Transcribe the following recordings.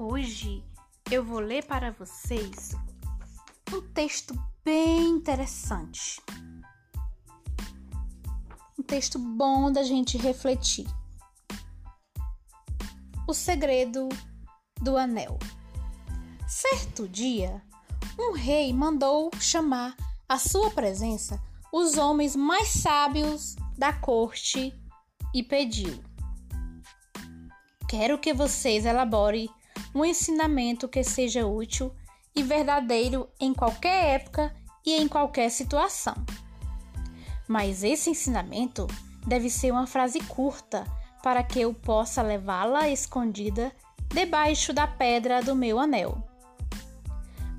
Hoje eu vou ler para vocês um texto bem interessante. Um texto bom da gente refletir. O segredo do anel. Certo dia, um rei mandou chamar à sua presença os homens mais sábios da corte e pediu: Quero que vocês elaborem um ensinamento que seja útil e verdadeiro em qualquer época e em qualquer situação. Mas esse ensinamento deve ser uma frase curta para que eu possa levá-la escondida debaixo da pedra do meu anel.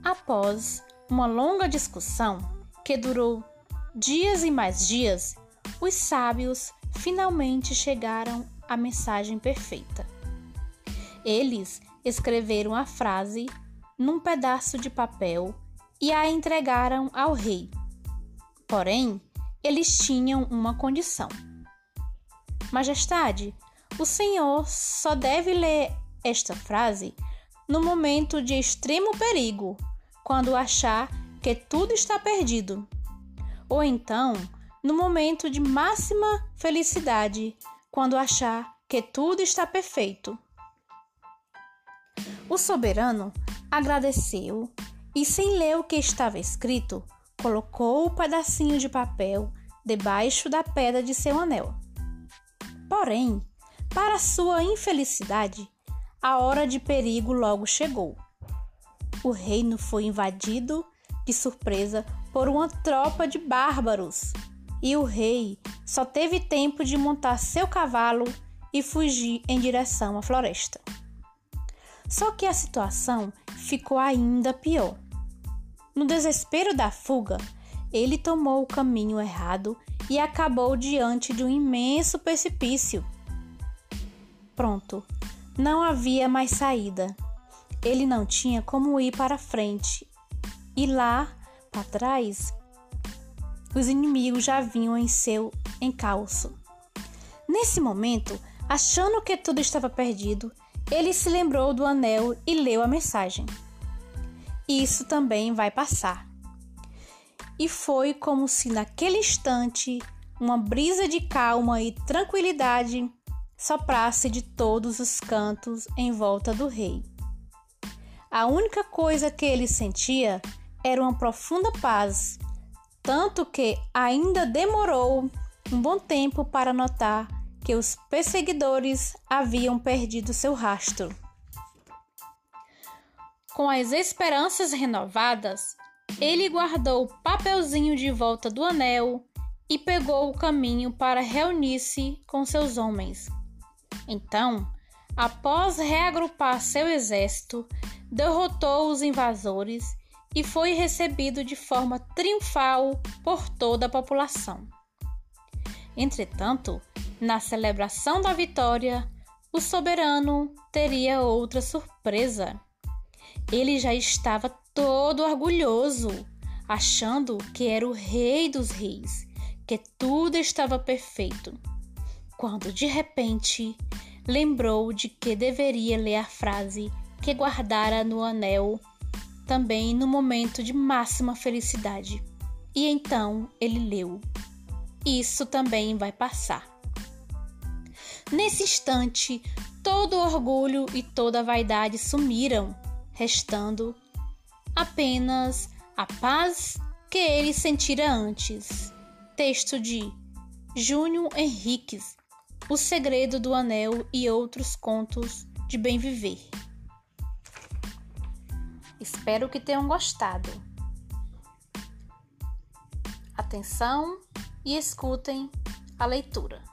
Após uma longa discussão que durou dias e mais dias, os sábios finalmente chegaram à mensagem perfeita. Eles escreveram a frase num pedaço de papel e a entregaram ao rei. Porém, eles tinham uma condição. Majestade, o senhor só deve ler esta frase no momento de extremo perigo, quando achar que tudo está perdido. Ou então, no momento de máxima felicidade, quando achar que tudo está perfeito. O soberano agradeceu e, sem ler o que estava escrito, colocou o pedacinho de papel debaixo da pedra de seu anel. Porém, para sua infelicidade, a hora de perigo logo chegou. O reino foi invadido de surpresa por uma tropa de bárbaros e o rei só teve tempo de montar seu cavalo e fugir em direção à floresta. Só que a situação ficou ainda pior. No desespero da fuga, ele tomou o caminho errado e acabou diante de um imenso precipício. Pronto, não havia mais saída. Ele não tinha como ir para frente. E lá, para trás, os inimigos já vinham em seu encalço. Nesse momento, achando que tudo estava perdido, ele se lembrou do anel e leu a mensagem. Isso também vai passar. E foi como se naquele instante uma brisa de calma e tranquilidade soprasse de todos os cantos em volta do rei. A única coisa que ele sentia era uma profunda paz, tanto que ainda demorou um bom tempo para notar que os perseguidores haviam perdido seu rastro. Com as esperanças renovadas, ele guardou o papelzinho de volta do anel e pegou o caminho para reunir-se com seus homens. Então, após reagrupar seu exército, derrotou os invasores e foi recebido de forma triunfal por toda a população. Entretanto, na celebração da vitória, o soberano teria outra surpresa. Ele já estava todo orgulhoso, achando que era o rei dos reis, que tudo estava perfeito. Quando de repente lembrou de que deveria ler a frase que guardara no anel, também no momento de máxima felicidade. E então ele leu: Isso também vai passar. Nesse instante, todo o orgulho e toda a vaidade sumiram, restando apenas a paz que ele sentira antes. Texto de Júnior Henriques, O Segredo do Anel e outros contos de bem viver. Espero que tenham gostado. Atenção e escutem a leitura.